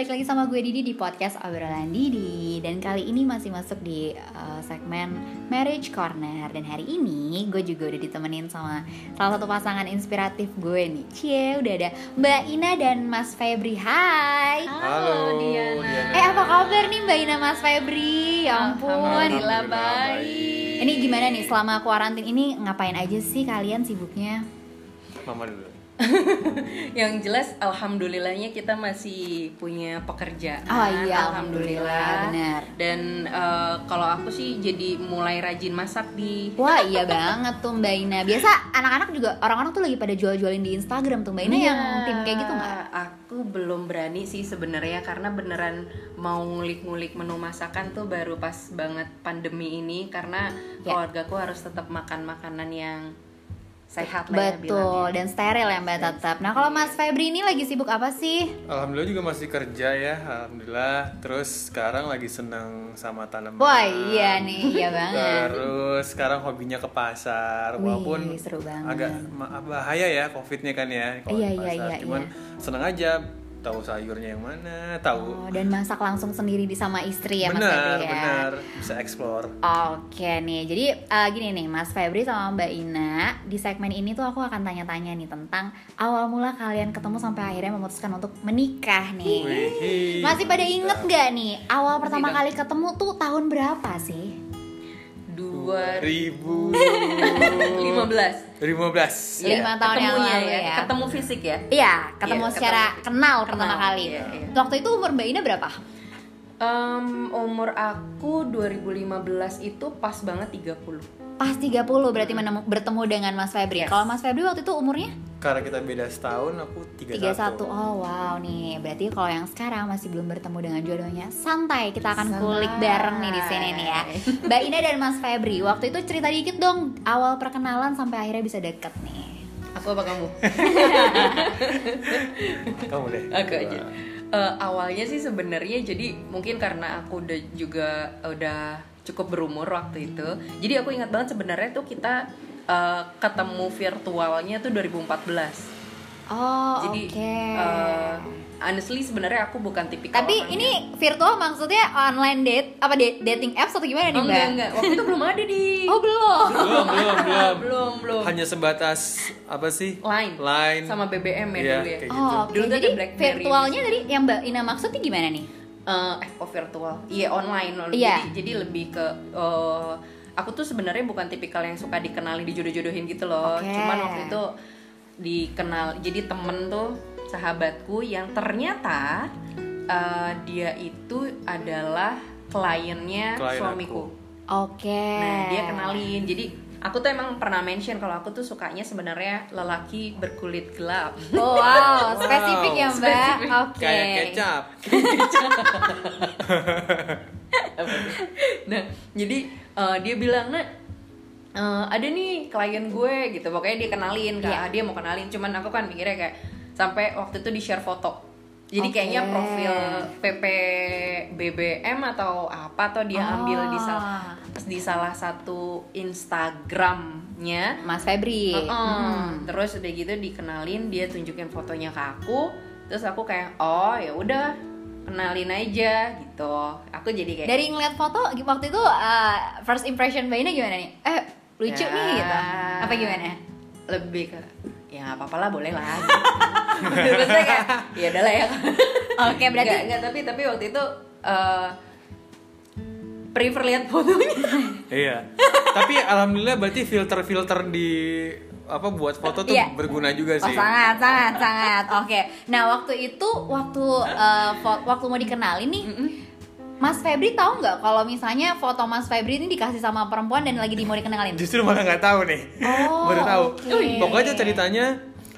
balik lagi sama gue Didi di podcast Obrolan Didi Dan kali ini masih masuk di uh, segmen Marriage Corner Dan hari ini gue juga udah ditemenin sama salah satu pasangan inspiratif gue nih Cie, udah ada Mbak Ina dan Mas Febri Hai Halo, Diana. Diana. Eh apa kabar nih Mbak Ina Mas Febri? Ya ampun Alhamdulillah Alhamdulillah baik. Ini gimana nih selama kuarantin ini ngapain aja sih kalian sibuknya? Mama dulu. Yang jelas alhamdulillahnya kita masih punya pekerjaan. Oh iya, alhamdulillah, benar. Dan eh, kalau aku sih jadi mulai rajin masak di Wah iya banget tuh Mbak Ina Biasa anak-anak juga orang-orang tuh lagi pada jual-jualin di Instagram tuh Mbak Ina yang Iya, tim kayak gitu nggak? Aku belum berani sih sebenarnya karena beneran mau ngulik-ngulik menu masakan tuh baru pas banget pandemi ini karena Ya. keluargaku harus tetap makan makanan yang sehat lah ya Betul bilangnya. dan steril ya Mbak tetap. Nah kalau Mas Febri ini lagi sibuk apa sih? Alhamdulillah juga masih kerja ya, alhamdulillah. Terus sekarang lagi seneng sama tanaman. Wah iya nih, iya banget. Terus sekarang hobinya ke pasar, Wih, walaupun seru banget. agak bahaya ya covidnya kan ya kalau Iya, di iya, pasar. iya, Cuman iya. seneng aja tahu sayurnya yang mana, tahu. Oh, dan masak langsung sendiri di sama istri ya Mas benar, Febri ya? benar, bisa explore. Oke nih, jadi eh, gini nih Mas Febri sama Mbak Ina Di segmen ini tuh aku akan tanya-tanya nih tentang Awal mula kalian ketemu sampai akhirnya memutuskan untuk menikah nih Wih. Masih pada inget gak nih awal pertama kali ketemu tuh tahun berapa sih? Dua ribu 15 15 Iya, Lima tahun yang lalu ya. Ketemu fisik ya. Iya, ketemu Iya, secara ketemu. kenal pertama Kenal, kali iya, iya. Waktu itu umur Mbak Ina berapa? Em, umur aku 2015 itu pas banget 30. Pas 30 berarti menemu, bertemu dengan Mas Febri Yes. Kalau Mas Febri waktu itu umurnya? Karena kita beda setahun, aku 31 31. Oh wow nih Berarti kalau yang sekarang masih belum bertemu dengan jodohnya Santai kita akan Santai. kulik bareng nih di sini nih ya Mbak Ina dan Mas Febri Waktu itu cerita dikit dong Awal perkenalan sampai akhirnya bisa deket nih Aku apa kamu? Kamu deh. Aku aja. Eh, awalnya sih sebenarnya jadi mungkin karena aku udah juga udah cukup berumur waktu itu. Jadi aku ingat banget sebenarnya tuh kita eh, ketemu virtualnya tuh 2014. Oh Jadi oke eh, honestly sebenarnya aku bukan tipikal Tapi orang yang- ini virtual maksudnya online date Apa da- dating apps atau gimana nih Oh, Mbak? enggak enggak waktu itu belum ada di Oh belum Belum, belum, belum. belum belum Hanya sebatas apa sih? Line Line. sama BBM ya Iya, dulu ya kayak Oh oke Dulu tuh ada jadi Blackberry. virtualnya tadi yang Mbak Ina maksud nih gimana nih? Eh, eh kok virtual. Iya online. Loh Iya. jadi jadi lebih ke eh, aku tuh sebenarnya bukan tipikal yang suka dikenali dijodoh-jodohin gitu loh. Oke. cuman waktu itu dikenal jadi temen tuh sahabatku yang ternyata eh, dia itu adalah kliennya Klien suamiku. Oke. Nah dia kenalin. Jadi aku tuh emang pernah mention kalau aku tuh sukanya sebenarnya lelaki berkulit gelap Oh, wow, spesifik ya Mbak. Oke. Kayak kecap. nah jadi eh, dia bilang nak eh, ada nih klien gue gitu pokoknya dia kenalin kak Iya. dia mau kenalin cuman aku kan mikirnya kayak sampai waktu itu di share foto jadi Oke. kayaknya profil PP BBM atau apa atau dia ambil di Oh. salah di salah satu Instagramnya Mas Febri. Heeh. Hmm. terus udah gitu dikenalin dia tunjukin fotonya ke aku terus aku kayak oh ya udah kenalin aja gitu aku jadi kayak Dari ngeliat foto waktu itu uh, first impression Mbak Ina gimana nih? Eh, lucu Ya. nih gitu. Apa gimana? lebih ke ya nggak apa-apa lah boleh lah maksudnya kayak ya udah lah ya Oke, berarti nggak, nggak, tapi tapi waktu itu eh, prefer lihat fotonya Iya. Tapi alhamdulillah berarti filter-filter di apa buat foto tuh Iya. berguna juga Oh sih. sangat sangat sangat oke. Nah waktu itu waktu uh, waktu mau dikenalin nih, Mas Febri tahu nggak kalau misalnya foto Mas Febri ini dikasih sama perempuan dan lagi di mau dikenalin? Justru malah nggak tahu nih. Oh, Baru tahu. oke. Pokoknya ceritanya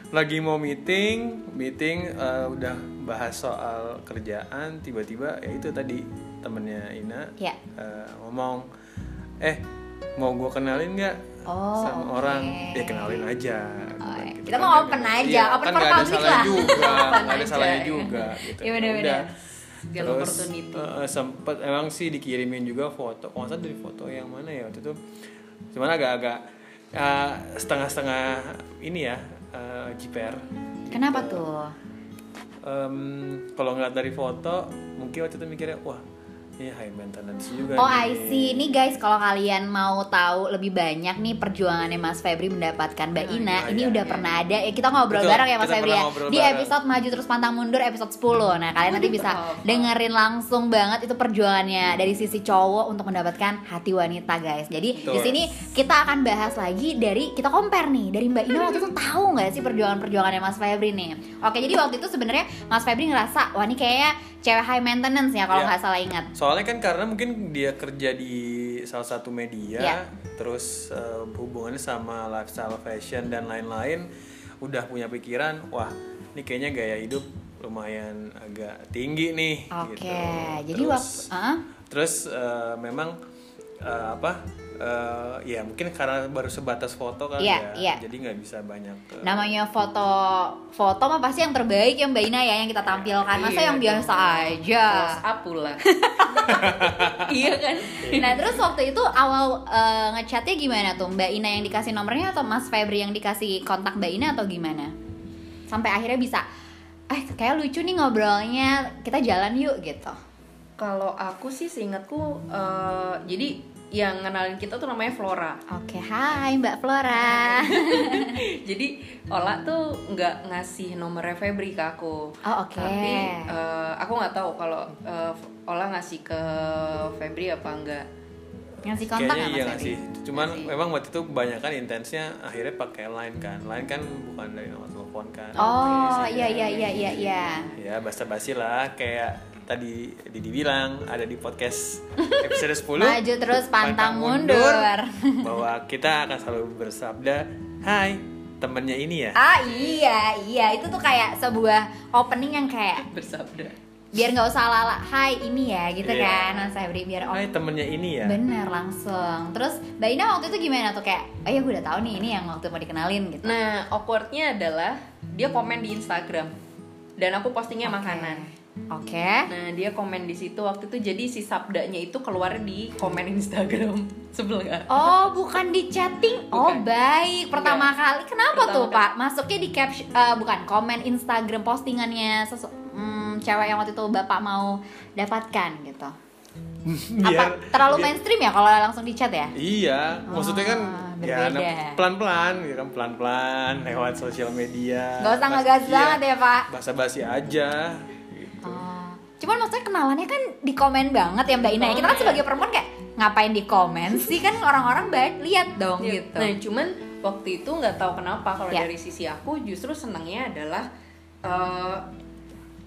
lagi mau meeting, meeting eh, udah bahas soal kerjaan, tiba-tiba ya itu tadi temennya Ina Ya. eh, ngomong, eh mau gue kenalin nggak Oh, sama oke. orang? Ya kenalin aja. Oh, iya. gitu Kita kan. mau open aja, Iya, open kan for nggak ada public salahnya lah. juga, nggak ada salahnya juga. Gitu. Iya, bener-bener. Udah. Segala Terus opportunity. eh, sempet emang sih dikirimin juga foto. Kalau dari foto yang mana ya waktu itu. Cuman agak-agak eh, setengah-setengah ini ya jiper. Kenapa tuh? em, kalau ngeliat dari foto mungkin waktu itu mikirnya wah ini high maintenance juga Oh nih. I see. Nih guys, kalau kalian mau tahu lebih banyak nih perjuangannya Mas Febri mendapatkan Mbak Ina, iya, ini iya, udah iya. pernah ada. Ya, kita ngobrol Betul, bareng ya Mas Febri ya. Di bareng. episode maju terus pantang mundur episode 10. Nah, kalian nanti bisa dengerin langsung banget itu perjuangannya dari sisi cowok untuk mendapatkan hati wanita, guys. Jadi di sini kita akan bahas lagi dari kita compare nih dari Mbak Ina waktu itu tahu nggak sih perjuangan-perjuangannya Mas Febri nih. Oke, jadi waktu itu sebenarnya Mas Febri ngerasa wah ini kayaknya cewek high maintenance ya kalau Iya. nggak salah ingat. Soalnya kan karena mungkin dia kerja di salah satu media, Iya. terus eh, hubungannya sama lifestyle fashion dan lain-lain, udah punya pikiran, wah ini kayaknya gaya hidup lumayan agak tinggi nih. Oke, gitu. jadi Terus- waktu ah? Terus eh, memang eh, apa? Eh, ya mungkin karena baru sebatas foto kan Iya, ya, iya. jadi nggak bisa banyak. eh, namanya foto foto mah pasti yang terbaik ya Mbak Ina ya yang kita tampilkan masa Iya, yang biasa aja Close up pula. iya kan? nah terus waktu itu awal eh, ngechatnya gimana tuh Mbak Ina yang dikasih nomornya atau Mas Febri yang dikasih kontak Mbak Ina atau gimana sampai akhirnya bisa eh kayak lucu nih ngobrolnya kita jalan yuk gitu Kalau aku sih seingatku eh, jadi yang ngenalin kita tuh namanya Flora. oke hai Mbak Flora jadi Ola tuh nggak ngasih nomornya Febri ke aku. oh oke Tapi eh, aku nggak tahu kalau eh, Ola ngasih ke Febri apa enggak. ngasih kontak Kayaknya iya Mas nggak Febri sih. Cuman Ngasih. memang waktu itu kebanyakan intensnya akhirnya pakai line kan. Line kan bukan dari nomor telepon kan. oh iya iya iya iya iya Ya basa-basi lah kayak tadi Didi bilang ada di podcast episode 10 maju terus pantang mundur. bahwa kita akan selalu bersabda hai temennya ini ya? Ah iya iya. Itu tuh kayak sebuah opening yang kayak Bersabda. biar nggak usah lala Hai ini ya gitu Iya. kan. Mas Febri biar oh, hai temennya ini ya? Bener langsung. Terus Mbak Ina waktu itu gimana tuh? Kayak oh ya gue udah tahu nih ini yang waktu mau dikenalin gitu. Nah, awkwardnya adalah dia komen di Instagram dan aku postingnya Oke. makanan. Oke Nah, dia komen di situ waktu itu jadi si sabdanya itu keluar di komen Instagram. Sebel nggak? Oh, bukan di chatting. Oh, Bukan. baik. Pertama kali. Kenapa Pertama tuh, kali. Pak? Masuknya di caption eh, bukan komen Instagram postingannya sesu- hmm, cewek yang waktu itu Bapak mau dapatkan gitu. Apa Biar- terlalu biar- mainstream ya kalau langsung di chat ya? Iya, maksudnya kan Oh, ya berbeda. nah, pelan-pelan, ya kan pelan-pelan lewat sosial media. Gak usah ngegas iya, banget ya, Pak. Basa-basi aja. Cuman maksudnya kenalannya kan di komen banget ya Mbak Ina. ya. Kita kan sebagai perempuan kayak ngapain di komen sih kan orang-orang baik lihat dong Iya. gitu. Nah, cuman waktu itu nggak tahu kenapa kalau Ya. dari sisi aku justru senangnya adalah eh,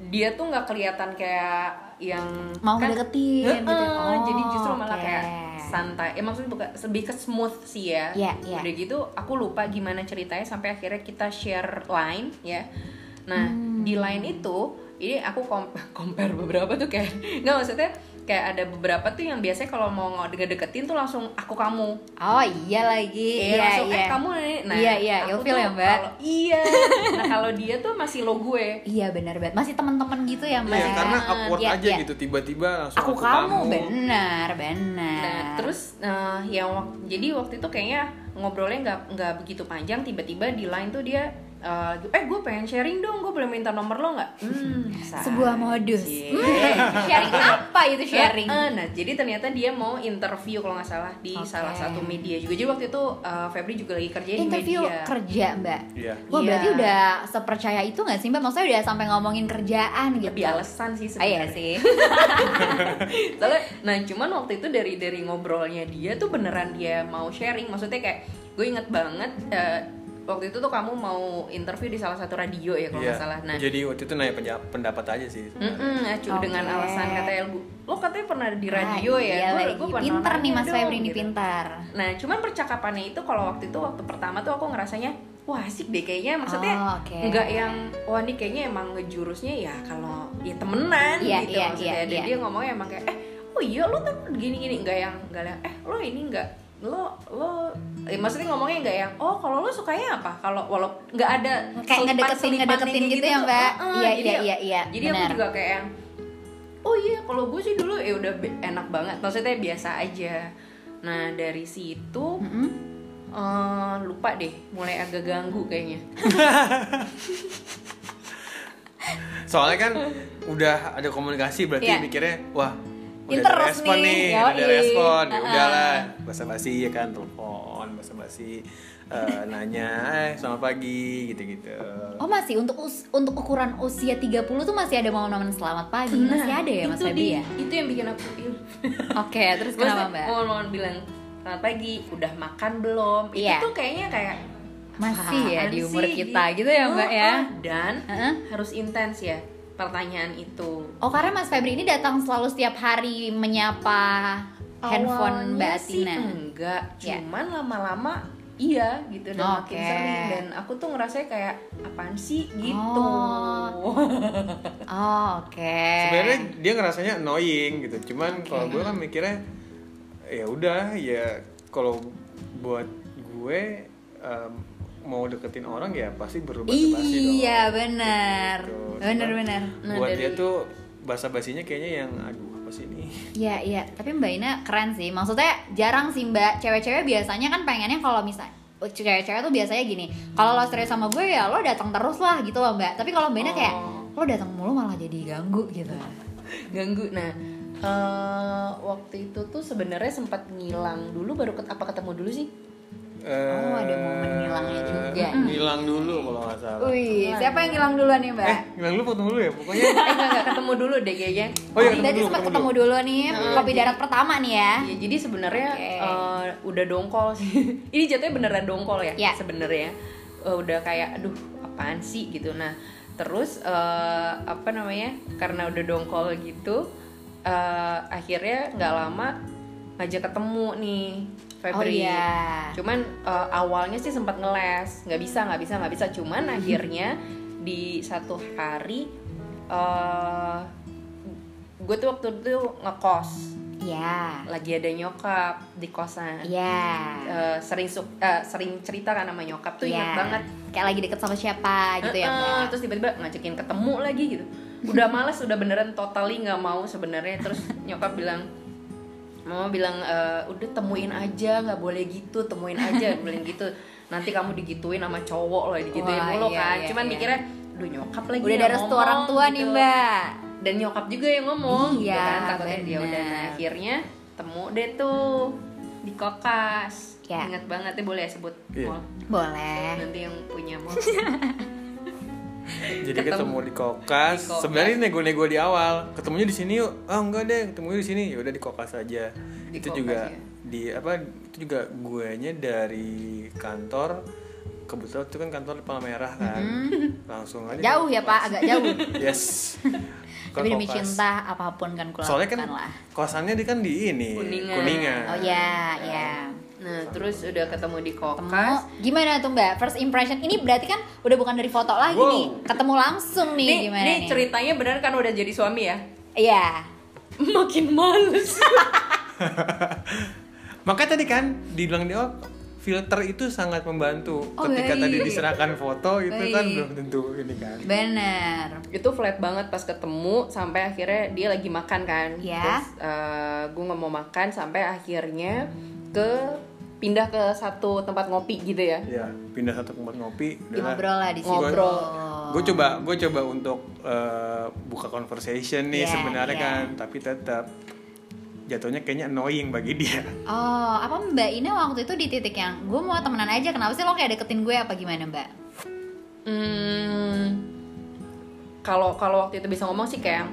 dia tuh nggak kelihatan kayak yang Mau kan- ngedeketin gitu. Oh, jadi justru malah kayak santai. Ya maksudnya bukan lebih ke smooth sih ya. Iya, iya. Udah gitu aku lupa gimana ceritanya sampai akhirnya kita share line ya. Nah, Hmm. di line itu ini aku compare beberapa tuh kayak nggak maksudnya kayak ada beberapa tuh yang biasanya kalau mau ngedeketin tuh langsung aku kamu Oh iya lagi. Iya, Iya langsung iya. eh kamu nih. Nah, Iya, iya, aku ilfil tuh ya, Mbak? kalau- iya. Nah, kalau dia tuh masih lo gue. Iya benar banget. Masih teman-teman gitu ya Mbak. Iya, karena awkward Iya, aja iya. gitu tiba-tiba langsung Aku, kamu, benar benar. Nah, terus eh, yang jadi waktu itu kayaknya ngobrolnya nggak nggak begitu panjang. Tiba-tiba di line tuh dia eh, eh gue pengen sharing dong, gue boleh minta nomor lo nggak? Hmm, sebuah modus. Cie. Hmm, sharing apa itu sharing? Eh, nah, jadi ternyata dia mau interview kalau nggak salah di Oke. salah satu media juga. Jadi waktu itu eh, Febri juga lagi kerja di Interview media. kerja Mbak. Iya. Wah Iya. berarti udah sepercaya itu nggak sih Mbak? Maksudnya udah sampai ngomongin kerjaan gitu. Lebih alasan sih Ah, iya sebenarnya. sih. Soalnya, nah cuman waktu itu dari dari ngobrolnya dia tuh beneran dia mau sharing. Maksudnya kayak gue inget banget eh, waktu itu tuh kamu mau interview di salah satu radio ya kalau Iya. nggak salah. Nah, Jadi waktu itu nanya pendapat aja sih. sebenarnya. Mm-mm, acu Oke. dengan alasan katanya lu, lo katanya pernah di radio Ah, ya, Iya gue lagi. gue pernah Pinter nih Mas Febri ini gitu. pintar. Nah, cuman percakapannya itu kalau waktu itu waktu pertama tuh aku ngerasanya wah asik deh kayaknya maksudnya Oh, oke. nggak yang wah ini kayaknya emang ngejurusnya ya kalau ya temenan Iya, gitu iya, maksudnya iya, dan iya. dia ngomongnya emang kayak eh oh iya lo tuh gini gini nggak yang nggak yang eh lo ini nggak lo lo eh, maksudnya ngomongnya nggak yang oh kalau lo sukanya apa kalau walau nggak ada Kayak selipan- ngedeketin ngedeketin kayak gitu ya tuh. Mbak. Heeh, Iya iya iya iya. jadi benar. aku juga kayak yang oh iya kalau gue sih dulu ya udah enak banget maksudnya biasa aja nah dari situ Mm-mm. eh, lupa deh mulai agak ganggu kayaknya soalnya kan udah ada komunikasi berarti Iya. mikirnya wah Interest respon nih, nih, udah ada respon. Ya udahlah. Basa basi ya kan telepon basa basi nanya eh selamat pagi gitu gitu Oh masih untuk us- untuk ukuran usia 30 tuh masih ada momen-momen selamat pagi? Masih ada ya Mas Nah, di- ya? itu yang bikin aku Oke terus kenapa Maksudnya, mbak? mohon-mohon bilang selamat pagi udah makan belum? Iya. itu tuh kayaknya kayak Masih ya di umur sih, kita gitu ya mbak ya? Oh, oh, dan Heeh. harus intens ya pertanyaan itu Oh karena Mas Febri ini datang selalu setiap hari menyapa handphone Mbak Awalnya sih Atina. enggak Ya. cuman lama-lama iya gitu dan makin Oke. sering dan aku tuh ngerasa kayak apaan sih gitu Oh. Oh oke. sebenarnya dia ngerasanya annoying gitu cuman kalau gue kan mikirnya ya udah ya kalau buat gue em, mau deketin orang ya pasti berubah basi Iya benar, Gitu. benar benar. Nah, buat dari- dia tuh bahasa basinya kayaknya yang aduh apa sih ini Iya iya, tapi Mbak Ina keren sih. Maksudnya jarang sih Mbak. Cewek-cewek biasanya kan pengennya kalau misal cewek-cewek tuh biasanya gini. Kalau lo serius sama gue ya lo datang terus lah gitu loh Mbak. Tapi kalau Mbak Ina kayak lo datang mulu malah jadi ganggu gitu. ganggu nah eh, waktu itu tuh sebenarnya sempat ngilang dulu baru ket- apa ketemu dulu sih Oh, ada momen ngilangnya juga. Eh, ngilang dulu kalau nggak salah Wih, siapa yang hilang duluan nih Mbak? eh ngilang dulu ketemu dulu ya pokoknya eh enggak, enggak ketemu dulu deh kayaknya oh iya ketemu dulu sempat ketemu ketemu dulu dulu nih kopi darat pertama nih ya. Ya, jadi sebenarnya Oke. eh, udah dongkol sih. Ini jatuhnya beneran dongkol ya, Ya. sebenarnya. Eh, udah kayak aduh, apaan sih gitu. Nah, terus eh, apa namanya? Karena udah dongkol gitu, eh, akhirnya nggak lama ngajak ketemu nih Oh Febri. iya. Cuman eh, awalnya sih sempat ngeles, nggak bisa, nggak bisa, nggak bisa. Cuman akhirnya di satu hari eh gue tuh waktu itu ngekos Iya. lagi ada nyokap di kosan Iya. Eh, sering su- eh, sering cerita kan sama nyokap tuh ingat Iya. banget Kayak lagi deket sama siapa gitu ya Eh, eh, Mbak. terus tiba-tiba ngajakin ketemu lagi gitu udah males udah beneran totally nggak mau sebenarnya terus nyokap bilang mama bilang "Eh, udah temuin aja nggak boleh gitu temuin aja boleh gitu nanti kamu digituin sama cowok loh digituin Wah, mulu iya, kan iya, cuman iya. mikirnya duh nyokap lagi Udah ada restu ngomong," orang tua nih gitu. Mbak. dan nyokap juga yang ngomong gitu Iya, kan takutnya dia udah nah, akhirnya temu deh tuh di kokas Ya. ingat banget ya boleh sebut Iya. mall Boleh. nanti yang punya mall jadi Ketemu. ketemu di kokas Di kokas. sebenarnya nego-nego di awal ketemunya di sini yuk oh enggak deh ketemunya di sini ya udah di kokas aja Di itu kokas, juga ya. di apa itu juga guenya dari kantor kebetulan itu kan kantor di Palmerah kan langsung aja Mm-hmm. Jauh ya Pak, agak jauh. yes Ke Tapi demi kokas. cinta apa pun kan kulakukan soalnya kan lah. kosannya di kan di ini Kuningan. Oh iya, iya. Nah terus udah ketemu di Ketemu, kokas gimana tuh Mbak? First impression ini berarti kan udah bukan dari foto lagi Wow. nih, ketemu langsung nih nih, gimana nih nih? ceritanya benar kan udah jadi suami ya Iya. makin males makanya tadi kan dibilang di awal filter itu sangat membantu Oh, ketika tadi baik. diserahkan foto itu kan Baik. belum tentu ini kan Bener. itu flat banget pas ketemu sampai akhirnya dia lagi makan kan Ya. terus gue nggak mau makan sampai akhirnya ke pindah ke satu tempat ngopi gitu ya ya pindah satu tempat ngopi ngobrol lah di situ. Ngobrol. gue coba gue coba untuk eh, buka conversation nih Iya, sebenarnya iya. kan tapi tetap jatuhnya kayaknya annoying bagi dia Oh, apa Mbak Ina waktu itu di titik yang gue mau temenan aja, kenapa sih lo kayak deketin gue apa gimana Mbak? Hmm, kalau kalau waktu itu bisa ngomong sih kayak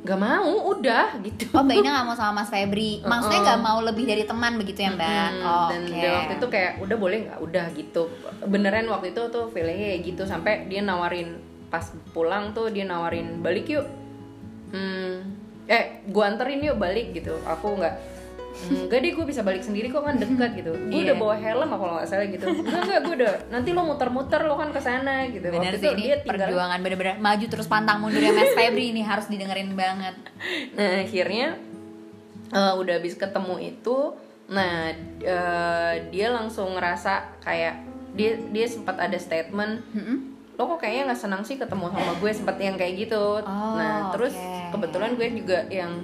nggak mau udah gitu. Oh Mbak Ina gak mau sama Mas Febri, maksudnya nggak mau lebih dari teman begitu ya Mbak? Hmm, Oh, dan, oke. dan waktu itu kayak udah boleh nggak? Udah gitu. Beneran waktu itu tuh feelingnya kayak gitu. Sampai dia nawarin pas pulang tuh dia nawarin balik yuk. Hmm, eh gua anterin yuk balik gitu. Aku nggak "Hmm, enggak deh gue bisa balik sendiri kok kan dekat gitu gue Iya. udah bawa helm apa kalau nggak salah gitu enggak enggak gue udah nanti lo muter-muter lo kan ke sana gitu Bener waktu sih itu ini dia tinggal perjuangan bener-bener maju terus pantang mundur ya Mas Febri ini harus didengerin banget. Nah akhirnya eh, udah habis ketemu itu, nah eh, dia langsung ngerasa kayak dia dia sempat ada statement, Mm-mm. lo kok kayaknya nggak senang sih ketemu sama gue sempat yang kayak gitu. Oh, nah terus oke. kebetulan gue juga yang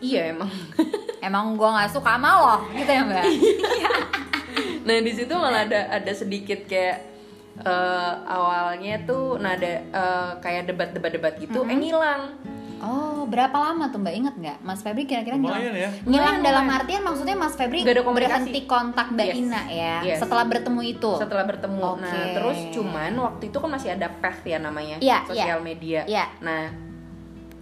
iya emang. Emang gue nggak suka sama lo gitu ya Mbak? nah di situ malah ada ada sedikit kayak eh, awalnya tuh nada eh, kayak debat-debat-debat gitu eh ngilang Oh, berapa lama tuh Mbak inget nggak? Mas Febri kira-kira ngilang? Lumayan ya. Ngilang Lumayan, dalam lumayan. artian maksudnya Mas Febri Nggak ada komunikasi. berhenti kontak Mbak Yes. Ina ya Yes. setelah bertemu itu. setelah bertemu. Oke. Nah, terus cuman waktu itu kan masih ada PEV ya namanya, Iya, sosial media. Iya. Nah,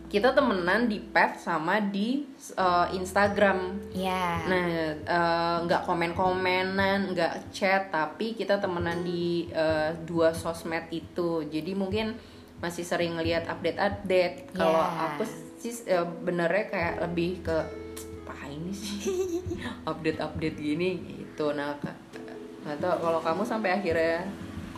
kita temenan di PEV sama di uh, Instagram. Ya. Nah, uh, nggak komen-komenan, nggak chat, tapi kita temenan di uh, dua sosmed itu. Jadi mungkin masih sering ngelihat update-update. Kalau Ya. aku sih uh, benernya kayak lebih ke apa ini sih update-update gini gitu. Nah, nggak tahu kalau kamu sampai akhirnya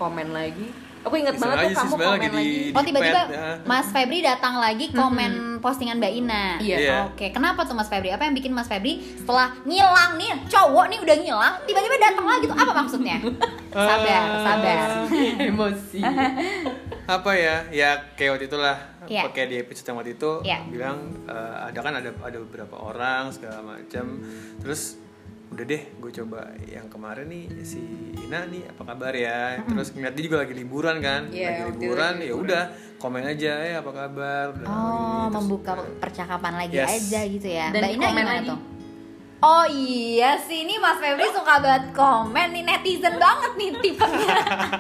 komen lagi. Aku ingat Iseng banget tuh kamu komen lagi lagi. di- Oh tiba-tiba ya. Mas Febri datang lagi komen postingan Mbak Ina. Iya. Iya. Oke, kenapa tuh Mas Febri? Apa yang bikin Mas Febri setelah ngilang nih cowok nih udah ngilang, tiba-tiba datang lagi tuh apa maksudnya? sabar, Eh, sabar. Emosi. apa ya ya kayak waktu itulah Iya. pakai di episode yang waktu itu Iya. bilang eh, ada kan ada ada beberapa orang segala macam terus udah deh gue coba yang kemarin nih si Ina nih apa kabar ya terus ngeliat dia juga lagi liburan kan Iya, lagi liburan ya udah komen aja ya apa kabar udah Oh, terus, membuka eh, percakapan lagi Yes. aja gitu ya. Dan Mbak Ina komen gimana lagi. tuh? Oh iya sih, ini Mas Febri suka banget komen nih netizen banget nih tipenya.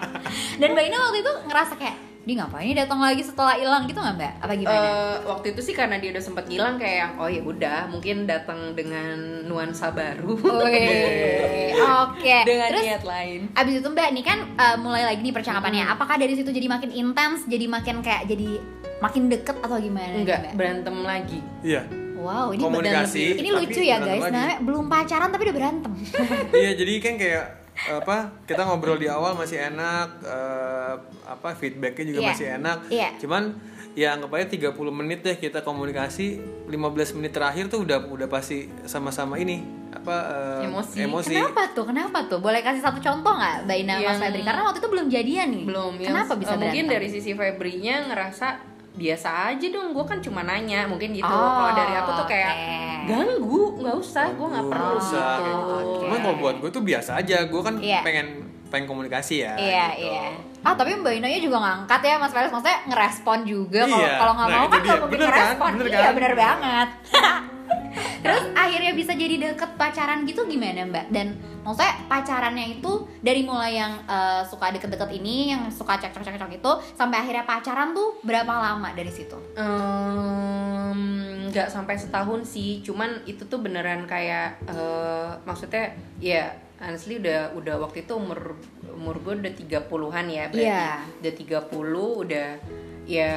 Dan Mbak Ina waktu itu ngerasa kayak, di ngapain datang lagi setelah hilang gitu nggak Mbak? Apa gimana? Eh, waktu itu sih karena dia udah sempet ngilang kayak yang oh ya udah mungkin datang dengan nuansa baru Wih, oke. dengan Terus niat lain abis itu Mbak nih kan eh, mulai lagi nih percakapannya. Apakah dari situ jadi makin intens, jadi makin kayak jadi makin deket atau gimana? enggak Mbak? berantem lagi iya Wow, ini Komunikasi, bener- ini lucu ya guys. Namanya belum pacaran tapi udah berantem. iya jadi kan kayak apa kita ngobrol di awal masih enak eh, apa feedbacknya juga Iya. masih enak Iya. cuman ya anggap aja 30 menit deh kita komunikasi 15 menit terakhir tuh udah udah pasti sama-sama ini apa eh, Emosi. emosi Kenapa tuh? Kenapa tuh? Boleh kasih satu contoh nggak, Mbak Ina Mas Yang- Febri? Karena waktu itu belum jadian nih. belum yang- Kenapa bisa eh, mungkin dari sisi Febrinya ngerasa biasa aja dong gue kan cuma nanya mungkin gitu Oh, kalau dari aku tuh kayak oke. ganggu nggak usah gue nggak perlu usah, gitu kayak gitu. Cuman kalau buat gue tuh biasa aja gue kan Iya. pengen pengen komunikasi ya Iya, gitu. iya. Ah, tapi Mbak Inanya juga ngangkat ya, Mas Felis. Maksudnya ngerespon juga. Kalau Iya. kalau nggak Nah, mau kan nggak mungkin Bener kan? ngerespon. Bener Iya, kan? bener banget. Terus akhirnya bisa jadi deket pacaran gitu gimana Mbak? Dan maksudnya pacarannya itu dari mulai yang eh, suka deket-deket ini, yang suka cekcok-cekcok itu, sampai akhirnya pacaran tuh berapa lama dari situ? Nggak sampai setahun sih cuman itu tuh beneran kayak eh, maksudnya ya honestly udah udah waktu itu umur umur gue udah 30-an ya berarti Iya. udah 30 udah ya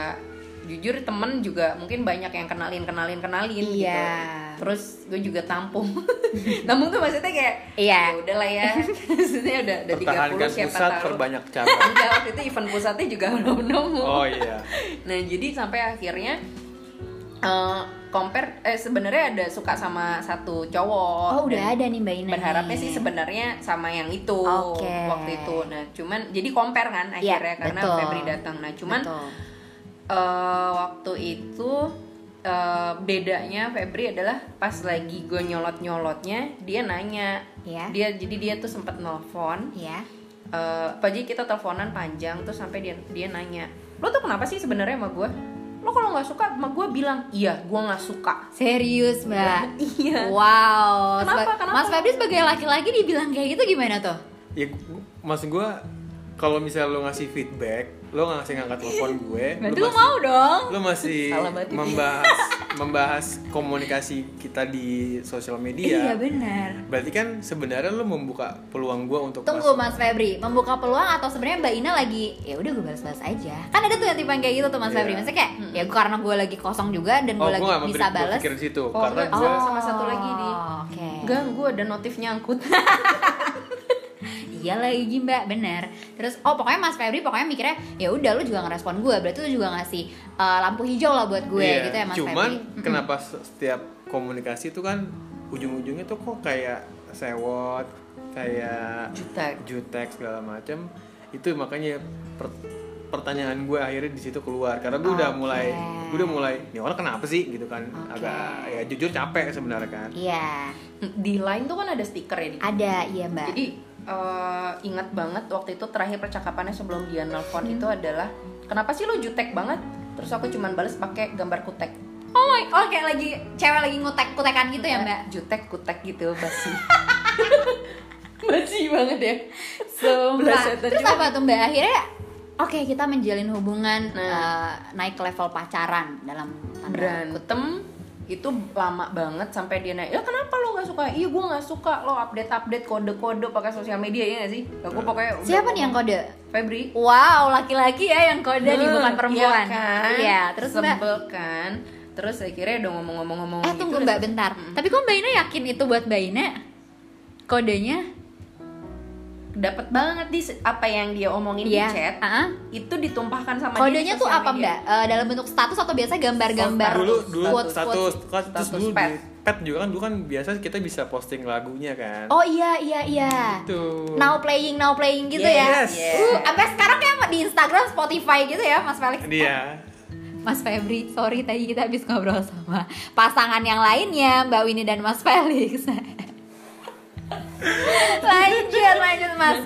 jujur temen juga mungkin banyak yang kenalin kenalin kenalin gitu Iya. terus gue juga tampung tampung tuh maksudnya kayak Iya. ya udahlah ya maksudnya udah udah 30 pertahankan siapa pusat tahu perbanyak cabang enggak waktu itu event pusatnya juga belum nemu oh iya Nah jadi sampai akhirnya eh, compare eh sebenarnya ada suka sama satu cowok. Oh, udah ada nih Mbak Ina. Berharapnya sih sebenarnya sama yang itu Oke. waktu itu. Nah cuman jadi compare kan Iya, akhirnya karena betul. Febri datang. Nah cuman Betul. Eh, waktu itu eh, bedanya Febri adalah pas lagi gue nyolot nyolotnya dia nanya. Iya. Dia jadi dia tuh sempat nelfon Iya. eh pagi kita teleponan panjang terus sampai dia dia nanya lo tuh kenapa sih sebenarnya sama gue lo kalau nggak suka sama gue bilang iya gue nggak suka Serius, Mbak. iya Wow. Kenapa? Seba- Kenapa? Mas Febri sebagai laki-laki dibilang kayak gitu gimana tuh? ya maksud gue kalau misalnya lo ngasih feedback lo nggak ngasih ngangkat telepon gue Berarti lo lu mau dong. lo masih membahas membahas komunikasi kita di sosial media Iya benar. berarti kan sebenarnya lo membuka peluang gue untuk Tunggu masuk. Mas Febri, membuka peluang atau sebenarnya Mbak Ina lagi ya udah gue balas-balas aja. Kan ada tuh yang tipe yang kayak gitu tuh Mas Iya. Febri. Maksudnya kayak ya gue karena gue lagi kosong juga dan oh gue gue lagi nggak bisa balas. berpikir di situ Oh, karena gue Oh. sama satu lagi, Di. Oke. enggak gue ada notif nyangkut Iya lagi Mbak, bener. Terus oh pokoknya Mas Febri pokoknya mikirnya ya udah lu juga ngerespon gue, berarti lu juga ngasih uh, lampu hijau lah buat gue Iya, gitu ya Mas cuman Febri. kenapa se- setiap komunikasi itu kan ujung-ujungnya tuh kok kayak sewot kayak jutek. jutek segala macam itu makanya per- pertanyaan gue akhirnya di situ keluar. Karena gue udah Oke. mulai gue udah mulai ini orang kenapa sih? Gitu kan. Oke. agak ya jujur capek sebenarnya kan. Iya, di line tuh kan ada stiker ya di ada iya Mbak. jadi eh, ingat banget waktu itu terakhir percakapannya sebelum dia nelfon itu adalah kenapa sih lu jutek banget terus aku cuman bales pakai gambar kutek Oh my, oh kayak lagi cewek lagi ngutek-kutekan gitu ya mbak? jutek kutek gitu basi basi banget ya. Belasan Terus apa tuh mbak akhirnya? Oke kita menjalin hubungan Nah. eh, naik ke level pacaran dalam tanda kutip. Itu lama banget sampai dia naik ya kenapa lo nggak suka iya gue nggak suka lo update update kode kode pakai sosial media ya nggak sih aku udah Siapa nih yang kode? Febri Wow laki-laki ya yang kode nih Hmm, bukan perempuan. iya kan Iya, terus mbak. sebel kan terus akhirnya udah ngomong-ngomong-ngomong Eh gitu, tunggu mbak bentar. Tapi kok mbak Ina yakin itu buat mbak Ina? Kodenya? Dapat banget di apa yang dia omongin Iya. di chat Ah, ah. itu ditumpahkan sama Kodenya tuh apa mbak? Eh, dalam bentuk status atau biasa gambar-gambar? dulu dulu quotes, status quotes? terus Status dulu pet. di pet juga kan dulu kan biasa kita bisa posting lagunya kan Oh iya iya iya. Tuh. Now playing, now playing gitu Yes. ya. Uh, sampai sekarang kayak di Instagram, Spotify gitu ya, Mas Felix. dia Mas Febri, sorry tadi kita habis ngobrol sama pasangan yang lainnya, Mbak Winnie dan Mas Felix. lanjut, lanjut Mas.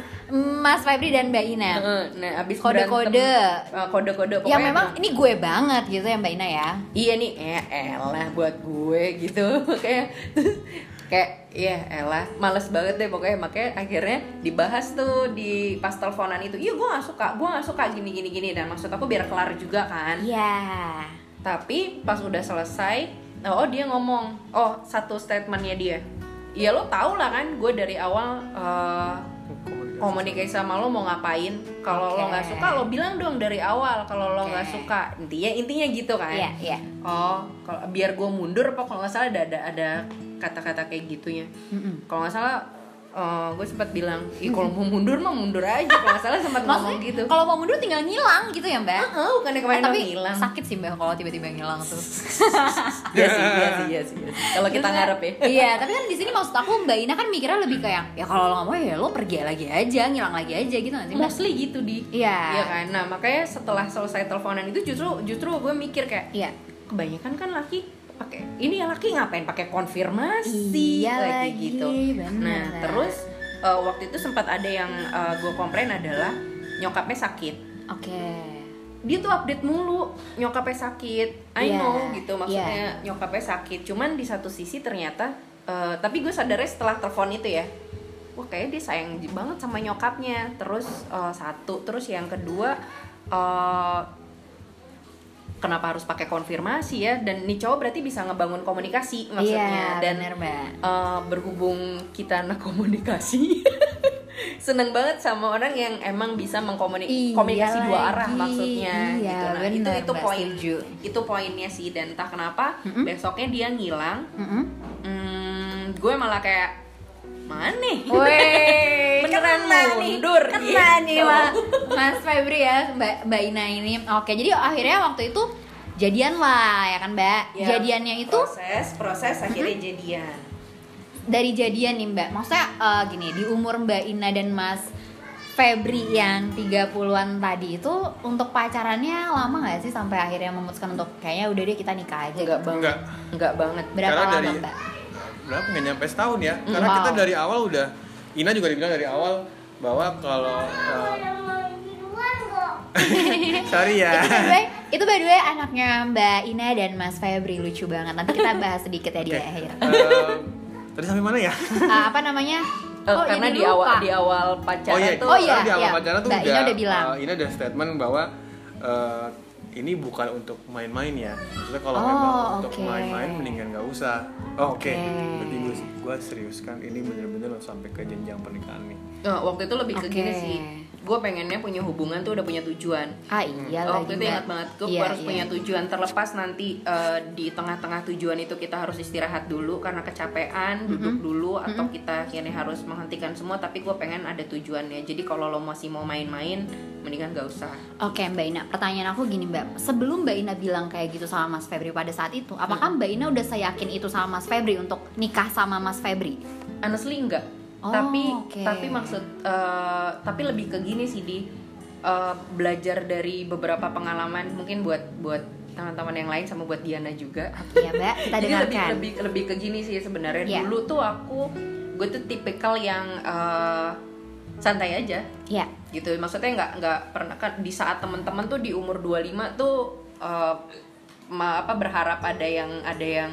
Mas Febri dan Mbak Ina. Nah abis Kode-kode. eh, kode-kode Yang memang ini gue banget gitu ya Mbak Ina ya. iya nih eh elah buat gue gitu kayak kayak iya elah males banget deh pokoknya makanya akhirnya dibahas tuh di pas teleponan itu iya gue gak suka gue gak suka gini gini gini dan maksud aku biar kelar juga kan Iya. tapi pas udah selesai oh dia ngomong oh satu statementnya dia ya lo tau lah kan gue dari awal eh, komunikasi sama lo mau ngapain kalau lo Oke. nggak suka lo bilang dong dari awal kalau lo nggak suka intinya intinya gitu kan Iya, iya. oh kalau biar gue mundur apa kalau nggak salah ada ada ada kata-kata kayak gitunya Mm-mm. kalau nggak salah gue sempat bilang Ih, kalau mau mundur mah mundur aja kalau salah sempat ngomong gitu kalau mau mundur tinggal ngilang gitu ya Mbak? Heeh, bukannya Eh, kemarin tapi lo hilang sakit sih Mbak kalau tiba-tiba ngilang tuh. Iya sih, iya sih, iya sih. iya sih. Kalau kita ngarep ya. Iya, tapi kan di sini maksud aku Mbak Ina kan mikirnya lebih kayak ya kalau lo nggak mau ya lo pergi lagi aja, ngilang lagi aja gitu nggak sih Mbak? Mostly gitu di. Iya. Iya kan. Nah, makanya setelah selesai teleponan itu justru justru gue mikir kayak Iya. kebanyakan kan laki pakai ini ya laki ngapain pakai konfirmasi Iya lagi, lagi, gitu. bener. Nah, terus eh, waktu itu sempat ada yang eh, gue komplain adalah nyokapnya sakit. Oke. Dia tuh update mulu nyokapnya sakit. I Iya, know gitu maksudnya nyokapnya sakit. Cuman di satu sisi ternyata eh, tapi gue sadarnya setelah telepon itu ya. Wah kayaknya dia sayang banget sama nyokapnya. Terus eh, satu, terus yang kedua eh, kenapa harus pakai konfirmasi ya? Dan nih cowok berarti bisa ngebangun komunikasi maksudnya Iya, dan bener Mbak. eh, berhubung kita anak komunikasi seneng banget sama orang yang emang bisa mengkomunikasi Iya dua arah maksudnya Iya, gitu nah itu bener, itu Mbak, poin setuju. itu poinnya sih dan entah kenapa Mm-mm. besoknya dia ngilang Mm-mm. hmm, gue malah kayak mana Woi, Beneran kena mundur, nih, kena gitu. nih Mas, Mas Febri ya, Mbak, Mbak Ina ini. Oke, jadi akhirnya waktu itu jadian lah ya kan Mbak. Ya, Jadiannya itu proses proses akhirnya jadian dari jadian nih Mbak. Maksudnya eh, gini, di umur Mbak Ina dan Mas Febri yang 30-an tadi itu untuk pacarannya lama gak sih sampai akhirnya memutuskan untuk kayaknya udah deh kita nikah aja enggak gitu. banget Enggak. enggak banget Berapa Karena lama dari- Mbak? Berapa nggak nyampe setahun ya karena Wow. kita dari awal udah Ina juga dibilang dari awal bahwa kalau eh, sorry ya itu by the way, itu by the way anaknya Mbak Ina dan Mas Febri lucu banget. Nanti kita bahas sedikit ya di Oke. akhir. Eh, tadi sampai mana ya Ah, apa namanya? Oh, karena di awal di awal pacaran oh iya tuh Oh iya, di awal iya. pacaran tuh Mbak udah, Ina udah bilang. eh, Ina ada statement bahwa eh, ini bukan untuk main-main ya maksudnya kalau Oh, memang untuk oke. main-main mendingan nggak usah oh, oke Oke. berarti gue gue serius kan ini bener-bener sampai ke jenjang pernikahan nih Eh, waktu itu lebih ke Oke. gini sih gue pengennya punya hubungan tuh udah punya tujuan. Ah iya Oh, lagi. waktu itu ingat banget gue Iya, harus iya. punya tujuan. Terlepas nanti eh, di tengah-tengah tujuan itu kita harus istirahat dulu karena kecapean duduk dulu atau kita akhirnya harus menghentikan semua tapi gue pengen ada tujuannya. Jadi kalau lo masih mau main-main mendingan gak usah. Oke Mbak Ina, pertanyaan aku gini Mbak. Sebelum Mbak Ina bilang kayak gitu sama Mas Febri pada saat itu Apakah Mbak Ina udah seyakin itu sama Mas Febri untuk nikah sama Mas Febri? honestly enggak Oh, tapi oke. tapi maksud eh, tapi lebih ke gini sih di. Eh, belajar dari beberapa pengalaman mungkin buat buat teman-teman yang lain sama buat Diana juga. Oke ya Mbak, kita Jadi lebih dengarkan. lebih lebih ke gini sih sebenarnya. Iya. dulu tuh aku gue tuh tipikal yang eh, santai aja. Ya gitu. Maksudnya nggak nggak pernah kan di saat teman-teman tuh di umur 25 tuh eh, ma- apa berharap ada yang ada yang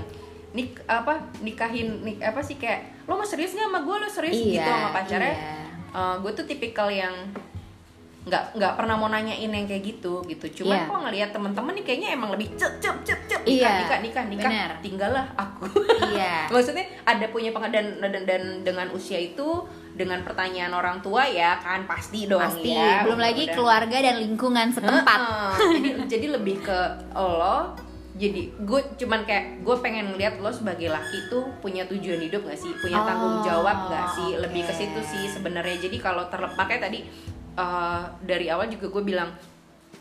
nik apa nikahin nik apa sih kayak lo mau serius nggak sama gue lo serius? Iya, gitu sama pacarnya. iya. gue tuh tipikal yang nggak nggak pernah mau nanyain yang kayak gitu gitu. Cuman Iya. kok ngelihat teman-teman nih kayaknya emang lebih cep cep cep cep. Nikah Iya, nikah nikah nikah. bener. tinggallah aku. Iya. Maksudnya ada punya pengadaan dan, dan dengan usia itu dengan pertanyaan orang tua ya kan pasti dong pasti. ya. Belum lagi keluarga dan lingkungan setempat. Jadi lebih ke lo jadi gue cuman kayak gue pengen ngeliat lo sebagai laki tuh punya tujuan hidup gak sih punya Oh, tanggung jawab gak sih oke. lebih ke situ sih sebenarnya jadi kalau terlepas kayak tadi eh, dari awal juga gue bilang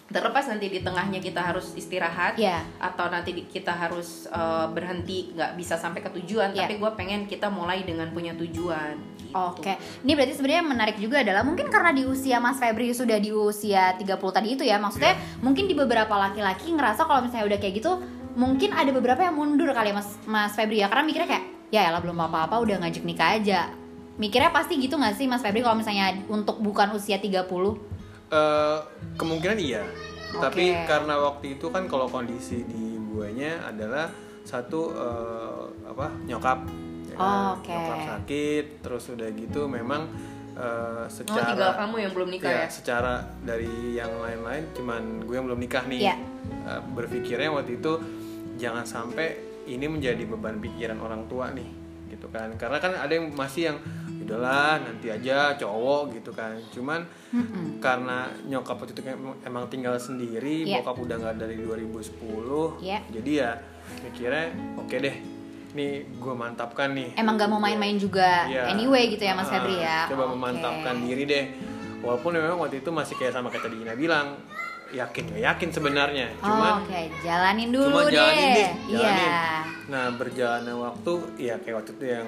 terlepas nanti di tengahnya kita harus istirahat Iya. atau nanti di- kita harus eh, berhenti nggak bisa sampai ke tujuan Iya. tapi gue pengen kita mulai dengan punya tujuan gitu. Oke, ini berarti sebenarnya yang menarik juga adalah mungkin karena di usia Mas Febri sudah di usia 30 tadi itu ya, maksudnya mungkin di beberapa laki-laki ngerasa kalau misalnya udah kayak gitu, mungkin ada beberapa yang mundur kali ya Mas Mas Febri ya, karena mikirnya kayak ya elah belum apa-apa udah ngajak nikah aja. Mikirnya pasti gitu gak sih Mas Febri kalau misalnya untuk bukan usia 30? Eh, kemungkinan iya tapi Oke. karena waktu itu kan kalau kondisi di guanya adalah satu eh, apa nyokap? Oh, oke. nyokap sakit terus udah gitu memang oh secara tinggal kamu yang belum nikah ya, ya, secara dari yang lain-lain cuman gue yang belum nikah nih Iya. Eh, berpikirnya waktu itu jangan sampai ini menjadi beban pikiran orang tua nih gitu kan karena kan ada yang masih yang udahlah nanti aja cowok gitu kan cuman karena nyokap waktu itu kan emang- tinggal sendiri Iya. bokap udah nggak dari 2010 Iya. jadi ya mikirnya oke deh nih gue mantapkan nih Emang gak mau main-main juga Iya. anyway gitu ya Mas Ah, Febri ya. Coba Oke. memantapkan diri deh. Walaupun memang waktu itu masih kayak sama kayak tadi Ina bilang, yakin gak yakin sebenarnya. Oh, Cuman Oke, jalanin dulu cuma deh. jalanin deh, Iya. jalanin. Nah, berjalannya waktu ya kayak waktu itu yang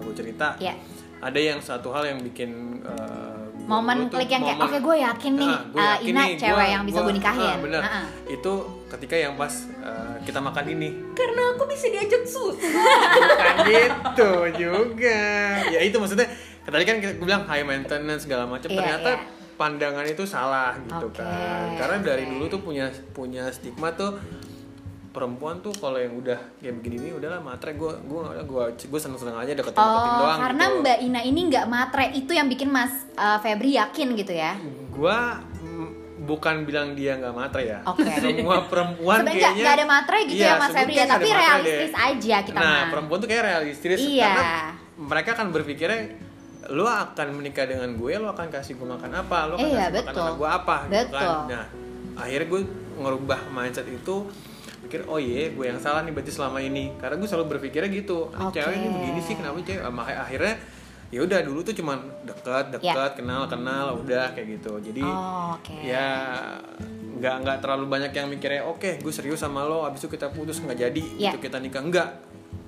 gue cerita. Iya. Ada yang satu hal yang bikin eh, gua Momen klik yang kayak oke gue yakin nih gua uh, yakin Ina nih, cewek gua- yang bisa gua- gue nikahin. ah, bener. Itu ketika yang pas eh, kita makan ini. karena aku bisa diajak sus Bukan gitu juga. Ya itu maksudnya tadi kan gue bilang high maintenance segala macam. Iya, Ternyata iya. pandangan itu salah gitu Oke, kan. Karena dari dulu tuh punya punya stigma tuh perempuan tuh kalau yang udah kayak begini nih udahlah matre gue gue gue gue seneng seneng aja deketin deketin Oh, doang karena gitu. Mbak Ina ini nggak matre itu yang bikin Mas uh, Febri yakin gitu ya. gue bukan bilang dia nggak matre ya Oke. semua perempuan Sebenarnya nggak- kayaknya nggak ada matre gitu Iya, ya Mas Febri ya, tapi realistis deh. aja kita nah perempuan tuh kayak realistis Iya. karena mereka kan berpikirnya lo akan menikah dengan gue lo akan kasih gue makan apa lo akan Iya, kasih makan betul. anak gue apa gitu Betul. kan nah akhirnya gue ngerubah mindset itu pikir oh iya gue yang salah nih berarti selama ini karena gue selalu berpikirnya gitu "Ah, Oke. cewek ini begini sih kenapa cewek akhirnya ya udah dulu tuh cuman dekat dekat kenal kenal udah kayak gitu jadi. Oh, oke. ya nggak nggak terlalu banyak yang mikirnya oke gue serius sama lo abis itu kita putus nggak jadi Iya. itu kita nikah enggak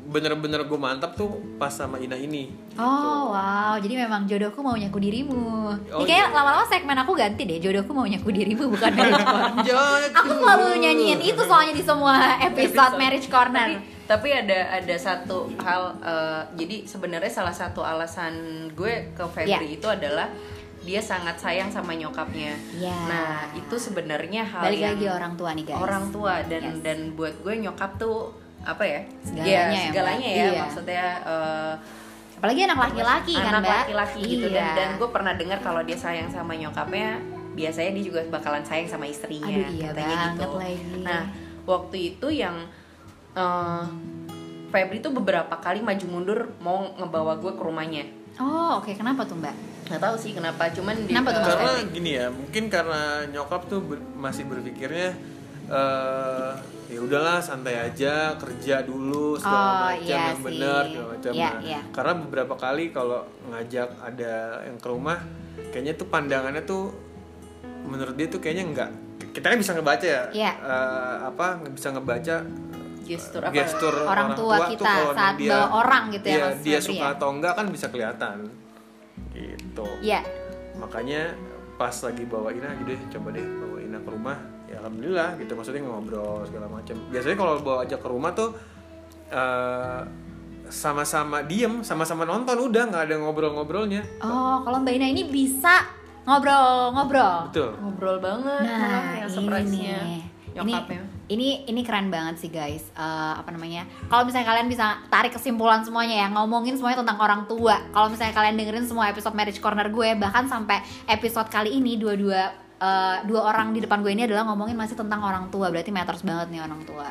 bener-bener gue mantap tuh pas sama Ina ini Oh wow, jadi memang jodohku mau nyaku dirimu. Oh, Ini kayak iya. lama-lama segmen aku ganti deh, jodohku mau nyaku dirimu bukan marriage corner. Aku selalu nyanyiin itu soalnya di semua episode Episode. marriage corner. tapi tapi ada ada satu hal eh, jadi sebenarnya salah satu alasan gue ke Febri itu adalah dia sangat sayang sama nyokapnya. Iya. Nah itu sebenarnya hal Balik yang lagi orang tua nih guys. orang tua dan Yes. dan buat gue nyokap tuh apa ya? Segalanya Ya, ya, segalanya Mbak. ya. Iya. Maksudnya eh, Apalagi anak laki-laki kan anak mbak. laki-laki gitu dan Iya. dan gue pernah dengar kalau dia sayang sama nyokapnya biasanya dia juga bakalan sayang sama istrinya Aduh, iya katanya banget gitu. lagi. Nah waktu itu yang eh, Febri tuh beberapa kali maju mundur mau ngebawa gue ke rumahnya. Oh oke, kenapa tuh mbak? Nggak tahu sih kenapa, cuman di- Kenapa tuh, Mas eh, karena Febri? gini ya mungkin karena nyokap tuh ber- masih berpikirnya eh ya udahlah santai aja kerja dulu segala Oh, macam iya yang benar segala macam Iya, Nah, iya. karena beberapa kali kalau ngajak ada yang ke rumah kayaknya tuh pandangannya tuh menurut dia tuh kayaknya enggak kita kan bisa ngebaca ya Iya. eh, apa bisa ngebaca gestur apa? gestur Orang tua tuh kita kalau saat dia, bawa orang gitu ya, iya, Mas dia Febri suka ya? atau enggak kan bisa kelihatan gitu Iya. makanya pas lagi bawa Ina gitu deh coba deh bawa Ina ke rumah ya alhamdulillah gitu maksudnya ngobrol segala macam biasanya kalau bawa aja ke rumah tuh eh sama-sama diem sama-sama nonton udah nggak ada ngobrol-ngobrolnya Oh, kalau Mbak Ina ini bisa ngobrol-ngobrol. betul ngobrol banget Nah, yang ini surprise-nya. Ini, nyokapnya ini ini keren banget sih guys. Eh, apa namanya? Kalau misalnya kalian bisa tarik kesimpulan semuanya ya, ngomongin semuanya tentang orang tua. Kalau misalnya kalian dengerin semua episode Marriage Corner gue, bahkan sampai episode kali ini dua-dua eh, dua orang di depan gue ini adalah ngomongin masih tentang orang tua. Berarti matters banget nih orang tua.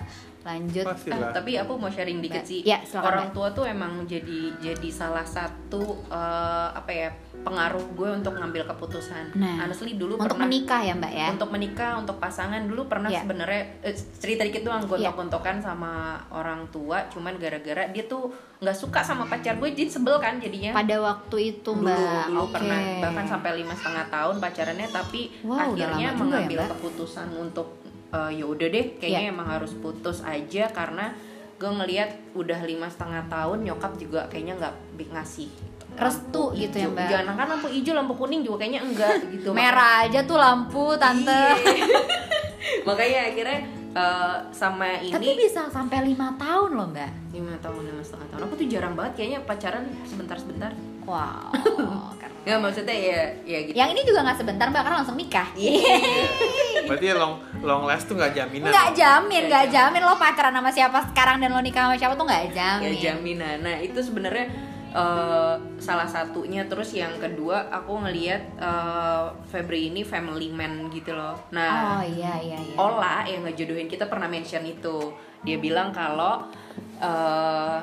Lanjut. Eh, lah tapi aku mau sharing dikit sih. Ya, silakan, Orang tua tuh emang jadi jadi salah satu eh, apa ya pengaruh gue untuk ngambil keputusan. Nah, Honestly dulu Untuk pernah menikah ya, Mbak ya. untuk menikah untuk pasangan dulu pernah Iya. sebenarnya eh, cerita dikit doang Iya. gontok-gontokan sama orang tua cuman gara-gara dia tuh nggak suka sama pacar gue jadi sebel kan jadinya Pada waktu itu, dulu Mbak. dulu Oke. pernah bahkan sampai lima setengah tahun pacarannya tapi Wow, akhirnya juga mengambil ya, Mbak. keputusan untuk eh, ya udah deh kayaknya Iya. emang harus putus aja karena gue ngelihat udah lima setengah tahun nyokap juga kayaknya nggak ngasih Restu lampu gitu ya, hijau. Mbak. jangan kan lampu hijau lampu kuning juga kayaknya enggak gitu Merah aja tuh lampu, tante. Iya. makanya akhirnya eh, sama ini Tapi bisa sampai lima tahun loh, Mbak. lima tahun lima setengah tahun aku tuh jarang banget kayaknya pacaran sebentar sebentar Wow. keren. ya maksudnya ya ya gitu Yang ini juga nggak sebentar mbak karena langsung nikah. berarti long long last tuh nggak jaminan Nggak jamin, nggak jamin lo pacaran sama siapa sekarang dan lo nikah sama siapa tuh nggak jamin. ya jaminan nah itu sebenarnya eh, salah satunya terus yang kedua aku ngelihat eh, Febri ini family man gitu loh Oh nah iya iya iya. Ola yang ngejodohin kita pernah mention itu dia bilang kalau eh,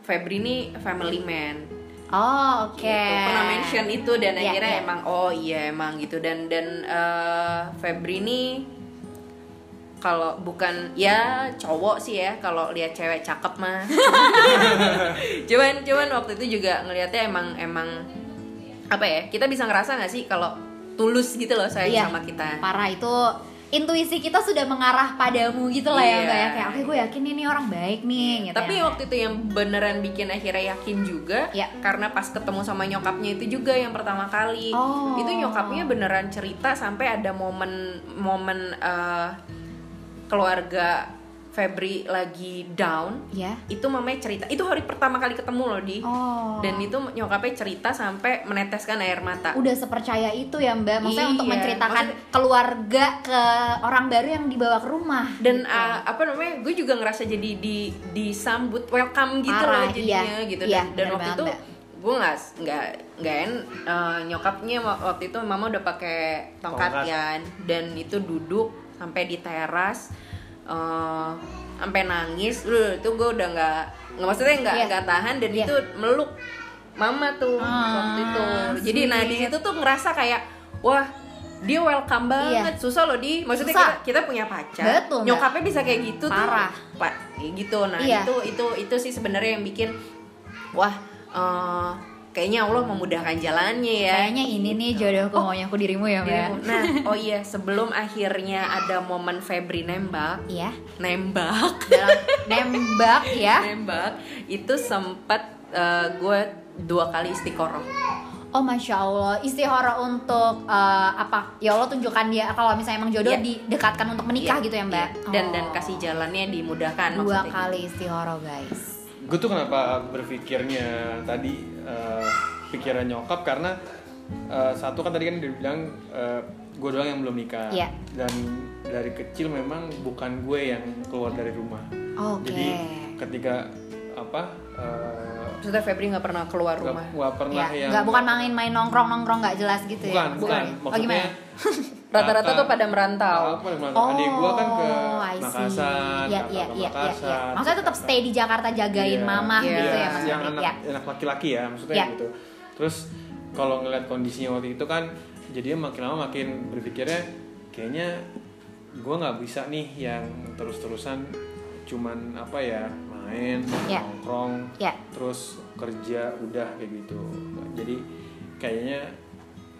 Febri ini family man Oh oke. gitu. pernah mention itu dan Iya, akhirnya iya. emang oh iya emang gitu dan dan eh, Febri ini kalau bukan ya cowok sih ya kalau lihat cewek cakep mah cuman cuman waktu itu juga ngelihatnya emang emang apa ya kita bisa ngerasa nggak sih kalau tulus gitu loh sayang Iya. sama kita Parah itu intuisi kita sudah mengarah padamu gitu lah ya Iya. mbak ya kayak oke gue yakin ini orang baik nih. Gitu Tapi ya. waktu itu yang beneran bikin akhirnya yakin juga Ya. karena pas ketemu sama nyokapnya itu juga yang pertama kali. Oh. Itu nyokapnya beneran cerita sampai ada momen momen eh, keluarga Febri lagi down. ya. Itu mamanya cerita. Itu hari pertama kali ketemu loh di. Oh. Dan itu nyokapnya cerita sampai meneteskan air mata. udah sepercaya itu ya mbak maksudnya untuk Iya, menceritakan maksudnya- keluarga ke orang baru yang dibawa ke rumah dan gitu. uh, apa namanya gue juga ngerasa jadi di disambut welcome gitu Parah, loh jadinya iya. gitu Iya, dan, waktu banget, itu Mbak. gue nggak nggak nggak en uh, nyokapnya wa- waktu itu mama udah pakai tongkat Tongkat. kan dan itu duduk sampai di teras uh, sampai nangis Duh, itu gue udah nggak nggak maksudnya nggak Iya. nggak tahan dan Iya. itu meluk mama tuh Ah, waktu itu jadi nah di sweet. situ tuh ngerasa kayak wah dia welcome banget susah loh di maksudnya Iya. Susah. kita kita punya pacar Betul, nyokapnya bisa kayak gitu Parah. tuh pak gitu nah Iya. itu itu itu sih sebenarnya yang bikin wah eh, kayaknya Allah memudahkan jalannya ya. Kayaknya ini nih jodohku maunya aku dirimu ya mbak. nah oh iya sebelum akhirnya ada momen Febri nembak iya. nembak. Dalam nembak ya. Nembak. Itu sempat eh, gue dua kali istiqoroh. Oh masya allah. Istihara untuk eh, apa? Ya allah tunjukkan dia kalau misalnya emang jodoh Iya. didekatkan untuk menikah Iya, gitu ya mbak? Iya. dan dan Oh. kasih jalannya dimudahkan dua kali istihara guys. Gue tuh kenapa berpikirnya tadi eh, pikiran nyokap karena eh, satu kan tadi kan dia bilang gue doang yang belum nikah. Iya. dan dari kecil memang bukan gue yang keluar dari rumah. Oke. Jadi ketika apa eh, maksudnya Febri nggak pernah keluar rumah? nggak pernah ya, yang nggak bukan main-main nongkrong nongkrong nggak jelas gitu bukan ya bukan. Oh, maksudnya gimana rata-rata tuh pada merantau apa adik gue kan ke Oh, I see. Makassar Iya, iya, iya, iya, Makassar iya. Maksudnya tetap stay di Jakarta jagain Iya, mama iya, gitu ya Iya, Mas yang Febri? anak Ya. anak laki-laki ya maksudnya Iya. gitu terus kalau ngeliat kondisinya waktu itu kan jadinya makin lama makin berpikirnya kayaknya gue nggak bisa nih yang terus-terusan cuman apa ya main Iya. nongkrong Ya. terus kerja udah kayak gitu jadi kayaknya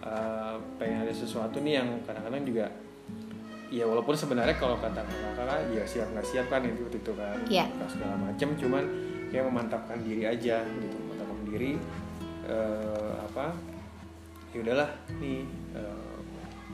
uh, pengen ada sesuatu nih yang kadang-kadang juga ya walaupun sebenarnya kalau kata kakak ya siap nggak siap kan itu itu kan. Iya. Nah, segala macam cuman kayak memantapkan diri aja gitu memantapkan diri eh, apa ya udahlah nih eh,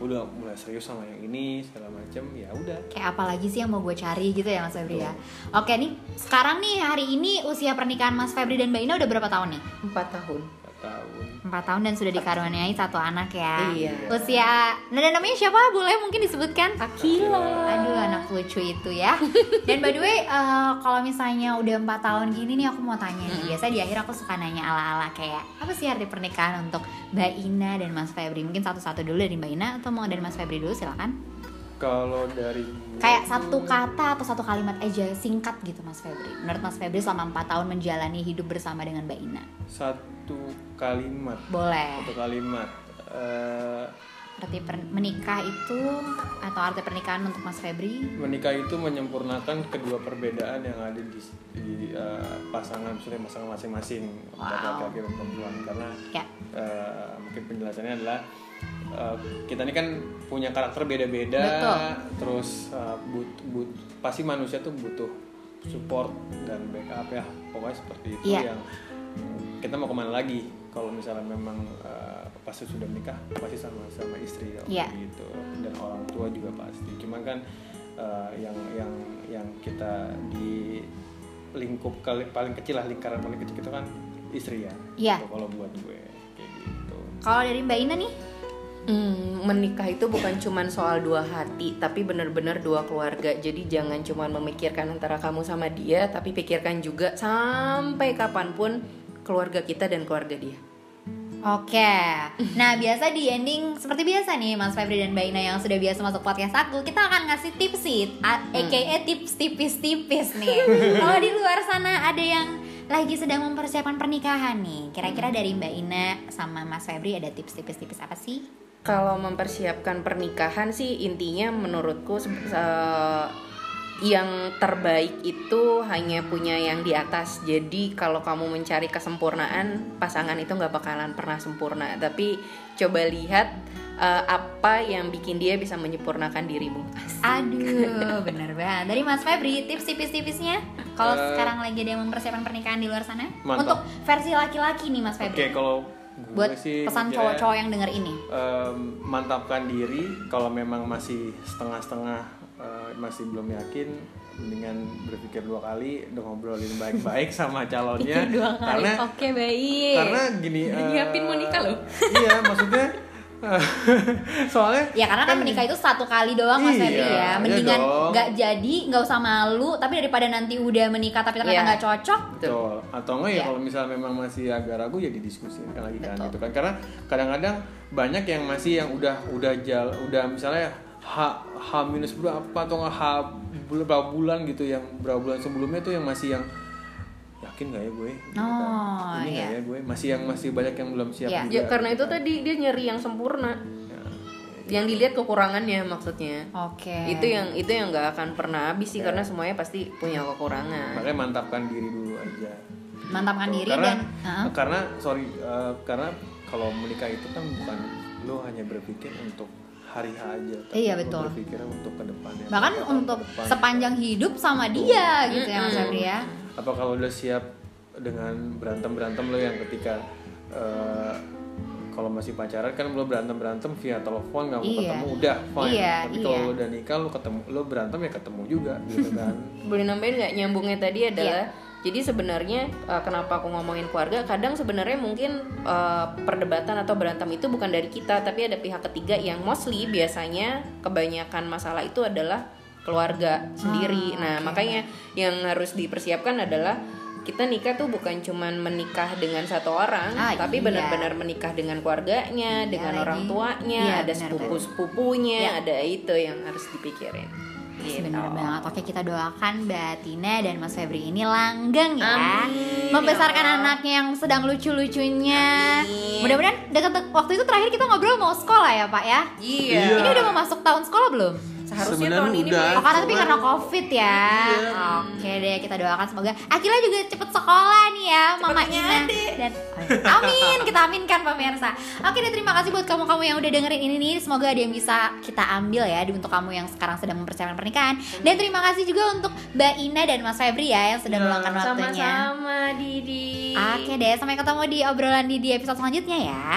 udah mulai serius sama yang ini segala macem ya udah. Kayak apa lagi sih yang mau gue cari gitu ya Mas Febri ya? Oke nih sekarang nih hari ini usia pernikahan Mas Febri dan Mbak Ina udah berapa tahun nih? empat tahun tahun. 4 tahun dan sudah dikaruniai satu anak ya. Iya. Usia, nah dan namanya siapa? Boleh mungkin disebutkan? Akila. Aduh anak lucu itu ya. Dan by the way eh, kalau misalnya udah 4 tahun gini nih aku mau tanya nih. Biasa di akhir aku suka nanya ala-ala kayak Apa sih arti pernikahan untuk Mbak Ina dan Mas Febri? Mungkin satu-satu dulu dari Mbak Ina Atau mau dari Mas Febri dulu silakan kalau dari Kayak satu kata atau satu kalimat aja singkat gitu Mas Febri. Menurut Mas Febri selama 4 tahun menjalani hidup bersama dengan Mbak Ina. Satu kalimat. Boleh. Satu kalimat. Eh, Arti per- menikah itu Atau arti pernikahan untuk Mas Febri? Menikah itu menyempurnakan kedua perbedaan yang ada di, di eh, pasangan maksudnya pasangan masing-masing Wow. laki-laki dan perempuan. Karena Ya. eh, mungkin penjelasannya adalah eh, kita ini kan punya karakter beda-beda terus eh, but, but- pasti manusia tuh butuh support dan backup ya. Pokoknya seperti itu Iya. yang kita mau ke mana lagi? Kalau misalnya memang eh, pasti sudah menikah pasti sama sama istri ya, Iya. gitu. Dan orang tua juga pasti. Cuman kan eh, yang yang yang kita di lingkup kali paling kecil lah lingkaran paling kecil itu kan istri ya. Iya. Gitu, kalau buat gue kayak gitu. Kalau dari Mbak Ina nih Hmm, menikah itu bukan cuman soal dua hati, tapi benar-benar dua keluarga. Jadi jangan cuman memikirkan antara kamu sama dia, tapi pikirkan juga sampai kapan pun keluarga kita dan keluarga dia. Oke, nah biasa di ending seperti biasa nih Mas Febri dan Mbak Ina yang sudah biasa masuk podcast aku Kita akan ngasih tips sih, aka tips tipis-tipis nih Kalau di luar sana ada yang lagi sedang mempersiapkan pernikahan nih Kira-kira dari Mbak Ina sama Mas Febri ada tips tipis-tipis apa sih? Kalau mempersiapkan pernikahan sih intinya menurutku se- se- yang terbaik itu hanya punya yang di atas. Jadi kalau kamu mencari kesempurnaan, pasangan itu nggak bakalan pernah sempurna. Tapi coba lihat eh, apa yang bikin dia bisa menyempurnakan dirimu. Aduh, bener banget Dari Mas Febri, tips tipis-tipisnya Kalau Eh, sekarang lagi ada yang mempersiapkan pernikahan di luar sana mantap. Untuk versi laki-laki nih Mas oke Febri kalau gue Buat sih pesan cowok-cowok yang denger ini. em, mantapkan diri kalau memang masih setengah-setengah eh, masih belum yakin mendingan berpikir dua kali udah ngobrolin baik-baik sama calonnya. Dua kali, karena oke baik. karena gini eh, nyiapin mau nikah loh. iya maksudnya eh, soalnya Ya karena kan menikah itu satu kali doang Mas Iya, Febri ya iya Mendingan nggak jadi, nggak usah malu Tapi daripada nanti udah menikah tapi ternyata Iya. nggak cocok Betul. Atau enggak ya Iya. kalau misalnya memang masih agak ragu ya didiskusikan lagi kan gitu kan. Karena kadang-kadang banyak yang masih yang udah udah jal udah misalnya H H minus berapa atau enggak H berapa bulan gitu yang berapa bulan sebelumnya tuh yang masih yang yakin nggak ya gue gitu kan. Oh, ini nggak iya. ya gue masih yang masih banyak yang belum siap juga Ya karena itu gitu kan. tadi dia nyari yang sempurna. Ya, Yang dilihat kekurangannya maksudnya. Oke Itu yang itu yang nggak akan pernah habis sih Ya. karena semuanya pasti punya kekurangan. makanya mantapkan diri dulu aja Mantapkan Tuh, diri karena, dan Heeh. karena sorry eh, karena kalau menikah itu kan bukan lo hanya berpikir untuk hari H aja tapi Iya, betul. berpikir untuk ke depannya Bahkan untuk ke depan. sepanjang hidup sama dia gitu ya Mas Febri ya apa kalau udah siap dengan berantem berantem lo yang ketika eh, kalau masih pacaran kan lo berantem berantem via telepon nggak mau Iya. ketemu udah fine Iya, tapi iya. kalau lo udah nikah lo ketemu lo berantem ya ketemu juga gitu kan boleh nambahin nggak nyambungnya tadi Iya. adalah jadi sebenarnya uh, kenapa aku ngomongin keluarga kadang sebenarnya mungkin uh, perdebatan atau berantem itu bukan dari kita tapi ada pihak ketiga yang mostly biasanya kebanyakan masalah itu adalah keluarga sendiri Ah, nah makanya yang harus dipersiapkan adalah kita nikah tuh bukan cuman menikah dengan satu orang Ah, tapi iya. benar-benar menikah dengan keluarganya Iya dengan lagi. orang tuanya Iya, ada benar, sepupu sepupunya Iya. ada itu yang harus dipikirin Gitu. Bener banget. Oke kita doakan Mbak Tina dan Mas Febri ini langgeng ya. Amin, Membesarkan ya anaknya yang sedang lucu-lucunya. Mudah-mudahan dekat waktu itu terakhir kita ngobrol mau sekolah ya Pak ya. Iya. Ini udah mau masuk tahun sekolah belum? Seharusnya Sebenarnya tahun ini udah. mulai Oh, karena tapi karena covid ya. Iya. Oke deh kita doakan semoga Akila juga cepet sekolah nih ya, Mama punya Ina. adik. Dan amin, kita aminkan pemirsa. Oke deh terima kasih buat kamu-kamu yang udah dengerin ini nih. Semoga ada yang bisa kita ambil ya di- untuk kamu yang sekarang sedang mempersiapkan pernikahan. Dan terima kasih juga untuk Mbak Ina dan Mas Febri ya yang sudah Ya, meluangkan waktunya. Sama-sama Didi. Oke deh, sampai ketemu di obrolan di, di episode selanjutnya ya.